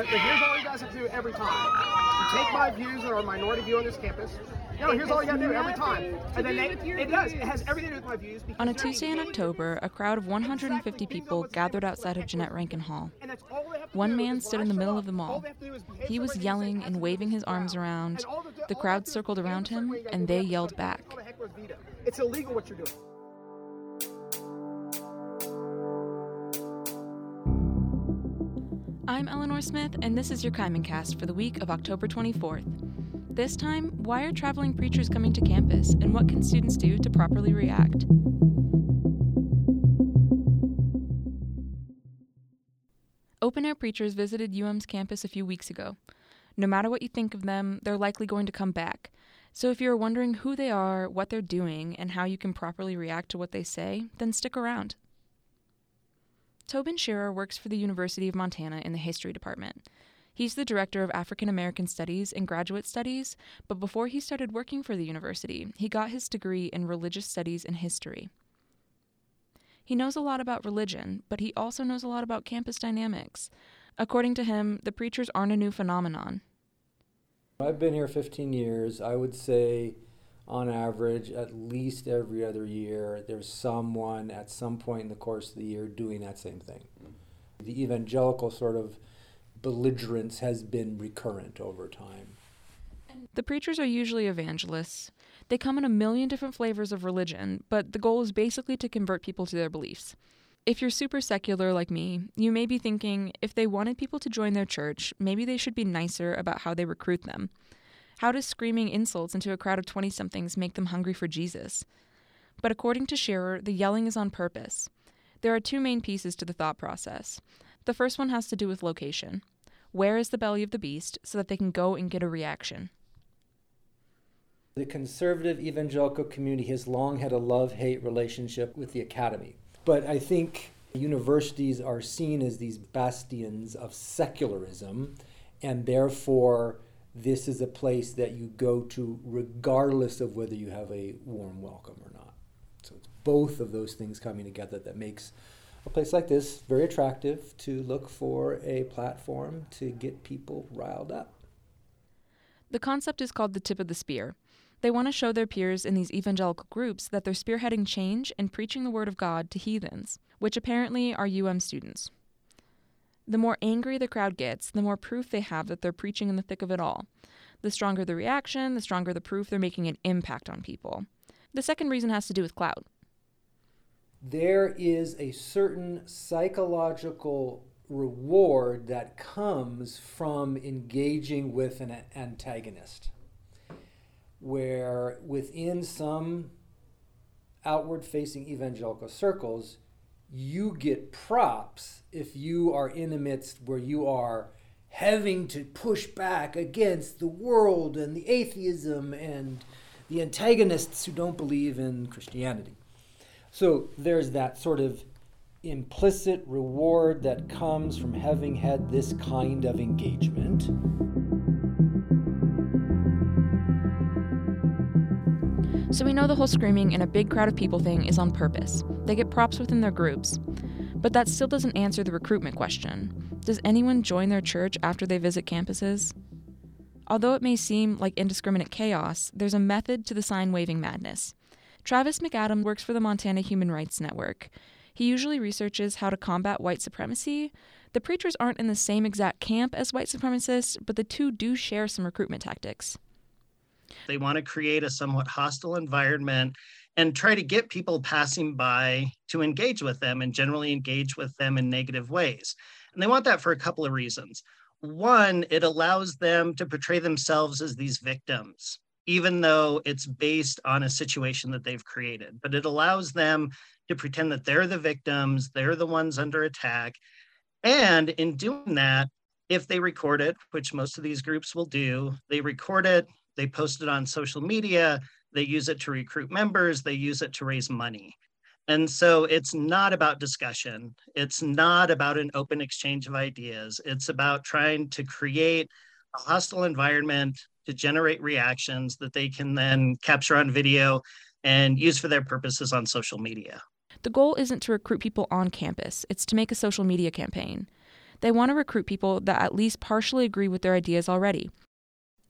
but, but here's all you guys have to do every time. You take my views or a minority view on this campus. No, here's all you gotta do every time. And then they, it does. It has everything to do with my views. On a Tuesday in October, a crowd of 150 people gathered outside of Jeanette Rankin Hall. One man stood in the middle of the mall. He was yelling and waving his arms around. The crowd circled around him, and they yelled back. It's illegal what you're doing. I'm Elinor Smith, and this is your Kaimin Cast for the week of October 24th. This time, why are traveling preachers coming to campus, and what can students do to properly react? Open air preachers visited UM's campus a few weeks ago. No matter what you think of them, they're likely going to come back. So if you're wondering who they are, what they're doing, and how you can properly react to what they say, then stick around. Tobin Shearer works for the University of Montana in the History Department. He's the director of African American Studies and Graduate Studies, but before he started working for the university, he got his degree in Religious Studies and History. He knows a lot about religion, but he also knows a lot about campus dynamics. According to him, the preachers aren't a new phenomenon. I've been here 15 years. I would say on average, at least every other year, there's someone at some point in the course of the year doing that same thing. Mm-hmm. The evangelical sort of belligerence has been recurrent over time. The preachers are usually evangelists. They come in a million different flavors of religion, but the goal is basically to convert people to their beliefs. If you're super secular like me, you may be thinking if they wanted people to join their church, maybe they should be nicer about how they recruit them. How does screaming insults into a crowd of 20 somethings make them hungry for Jesus? But according to Shearer, the yelling is on purpose. There are two main pieces to the thought process. The first one has to do with location. Where is the belly of the beast so that they can go and get a reaction? The conservative evangelical community has long had a love hate relationship with the academy. But I think universities are seen as these bastions of secularism, and therefore this is a place that you go to regardless of whether you have a warm welcome or not. So it's both of those things coming together that makes a place like this very attractive to look for a platform to get people riled up. The concept is called the tip of the spear. They want to show their peers in these evangelical groups that they're spearheading change and preaching the word of God to heathens, which apparently are UM students. The more angry the crowd gets, the more proof they have that they're preaching in the thick of it all. The stronger the reaction, the stronger the proof they're making an impact on people. The second reason has to do with clout. There is a certain psychological reward that comes from engaging with an antagonist, where within some outward facing evangelical circles, you get props if you are in the midst where you are having to push back against the world and the atheism and the antagonists who don't believe in Christianity. So there's that sort of implicit reward that comes from having had this kind of engagement. So we know the whole screaming in a big crowd of people thing is on purpose. They get props within their groups. But that still doesn't answer the recruitment question. Does anyone join their church after they visit campuses? Although it may seem like indiscriminate chaos, there's a method to the sign waving madness. Travis McAdam works for the Montana Human Rights Network. He usually researches how to combat white supremacy. The preachers aren't in the same exact camp as white supremacists, but the two do share some recruitment tactics. They want to create a somewhat hostile environment and try to get people passing by to engage with them and generally engage with them in negative ways. And they want that for a couple of reasons. One, it allows them to portray themselves as these victims, even though it's based on a situation that they've created. But it allows them to pretend that they're the victims, they're the ones under attack. And in doing that, if they record it, which most of these groups will do, they record it, they post it on social media, they use it to recruit members, they use it to raise money. And so it's not about discussion. It's not about an open exchange of ideas. It's about trying to create a hostile environment to generate reactions that they can then capture on video and use for their purposes on social media. The goal isn't to recruit people on campus, it's to make a social media campaign. They want to recruit people that at least partially agree with their ideas already.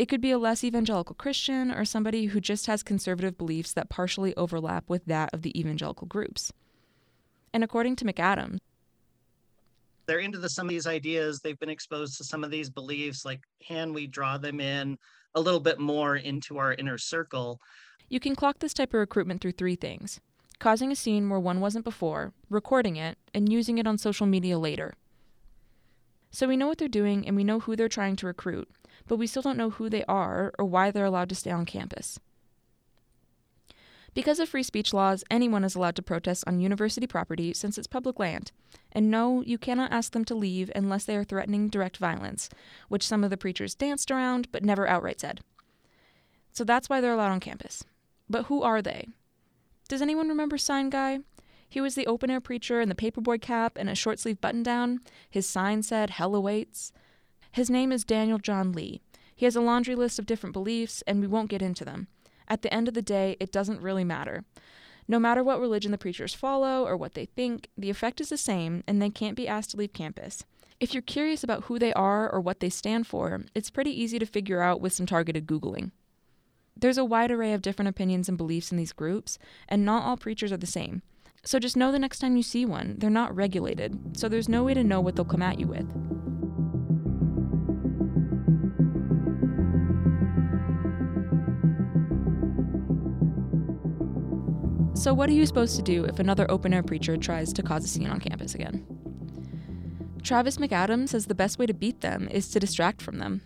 It could be a less evangelical Christian or somebody who just has conservative beliefs that partially overlap with that of the evangelical groups. And according to McAdams, they're into the, some of these ideas. They've been exposed to some of these beliefs. Like, can we draw them in a little bit more into our inner circle? You can clock this type of recruitment through three things causing a scene where one wasn't before, recording it, and using it on social media later. So we know what they're doing and we know who they're trying to recruit, but we still don't know who they are or why they're allowed to stay on campus. Because of free speech laws, anyone is allowed to protest on university property since it's public land. And no, you cannot ask them to leave unless they are threatening direct violence, which some of the preachers danced around but never outright said. So that's why they're allowed on campus. But who are they? Does anyone remember Sign Guy? He was the open air preacher in the paperboy cap and a short sleeve button down. His sign said, Hell awaits. His name is Daniel John Lee. He has a laundry list of different beliefs, and we won't get into them. At the end of the day, it doesn't really matter. No matter what religion the preachers follow or what they think, the effect is the same, and they can't be asked to leave campus. If you're curious about who they are or what they stand for, it's pretty easy to figure out with some targeted Googling. There's a wide array of different opinions and beliefs in these groups, and not all preachers are the same. So just know the next time you see one, they're not regulated, so there's no way to know what they'll come at you with. So, what are you supposed to do if another open air preacher tries to cause a scene on campus again? Travis McAdams says the best way to beat them is to distract from them.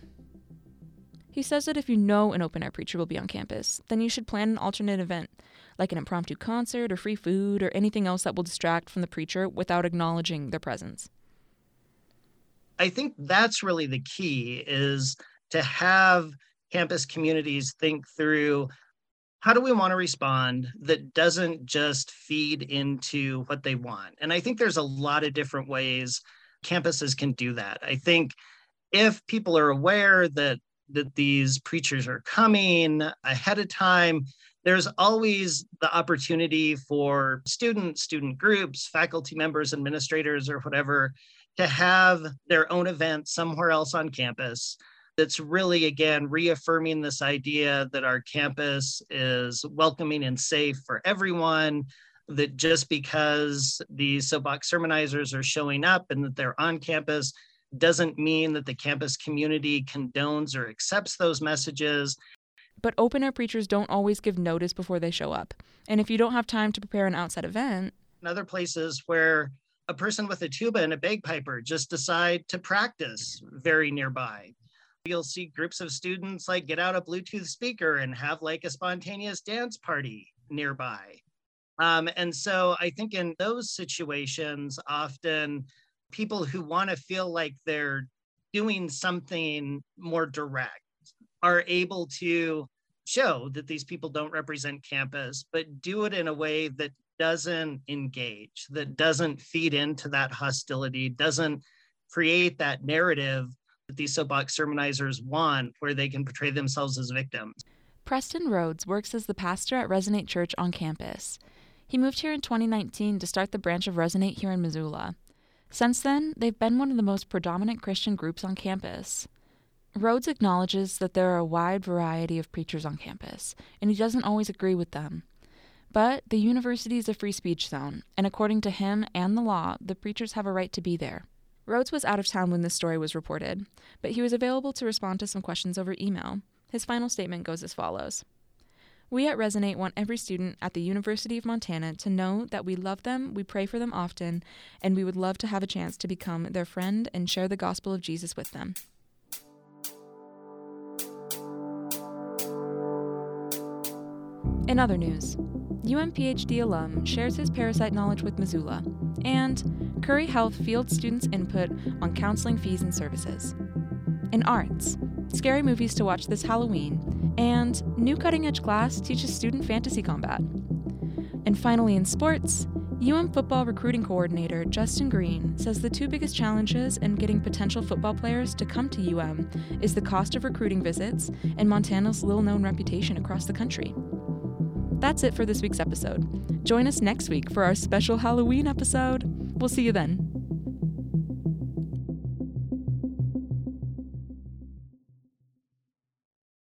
He says that if you know an open air preacher will be on campus, then you should plan an alternate event, like an impromptu concert or free food or anything else that will distract from the preacher without acknowledging their presence. I think that's really the key is to have campus communities think through how do we want to respond that doesn't just feed into what they want? And I think there's a lot of different ways campuses can do that. I think if people are aware that that these preachers are coming ahead of time, there's always the opportunity for students, student groups, faculty members, administrators, or whatever to have their own event somewhere else on campus that's really, again, reaffirming this idea that our campus is welcoming and safe for everyone. That just because the soapbox sermonizers are showing up and that they're on campus doesn't mean that the campus community condones or accepts those messages. But open air preachers don't always give notice before they show up. And if you don't have time to prepare an outside event, in other places where a person with a tuba and a bagpiper just decide to practice very nearby you'll see groups of students like get out a Bluetooth speaker and have like a spontaneous dance party nearby. Um, and so I think in those situations, often people who want to feel like they're doing something more direct are able to show that these people don't represent campus, but do it in a way that doesn't engage, that doesn't feed into that hostility, doesn't create that narrative that these soapbox sermonizers want where they can portray themselves as victims. Preston Rhodes works as the pastor at Resonate Church on campus. He moved here in 2019 to start the branch of Resonate here in Missoula. Since then, they've been one of the most predominant Christian groups on campus. Rhodes acknowledges that there are a wide variety of preachers on campus, and he doesn't always agree with them. But the university is a free speech zone, and according to him and the law, the preachers have a right to be there. Rhodes was out of town when this story was reported, but he was available to respond to some questions over email. His final statement goes as follows We at Resonate want every student at the University of Montana to know that we love them, we pray for them often, and we would love to have a chance to become their friend and share the gospel of Jesus with them. In other news, UMPHD alum shares his parasite knowledge with Missoula, and Curry Health fields students' input on counseling fees and services. In arts, scary movies to watch this Halloween, and new cutting edge class teaches student fantasy combat. And finally, in sports, UM football recruiting coordinator Justin Green says the two biggest challenges in getting potential football players to come to UM is the cost of recruiting visits and Montana's little known reputation across the country. That's it for this week's episode. Join us next week for our special Halloween episode. We'll see you then.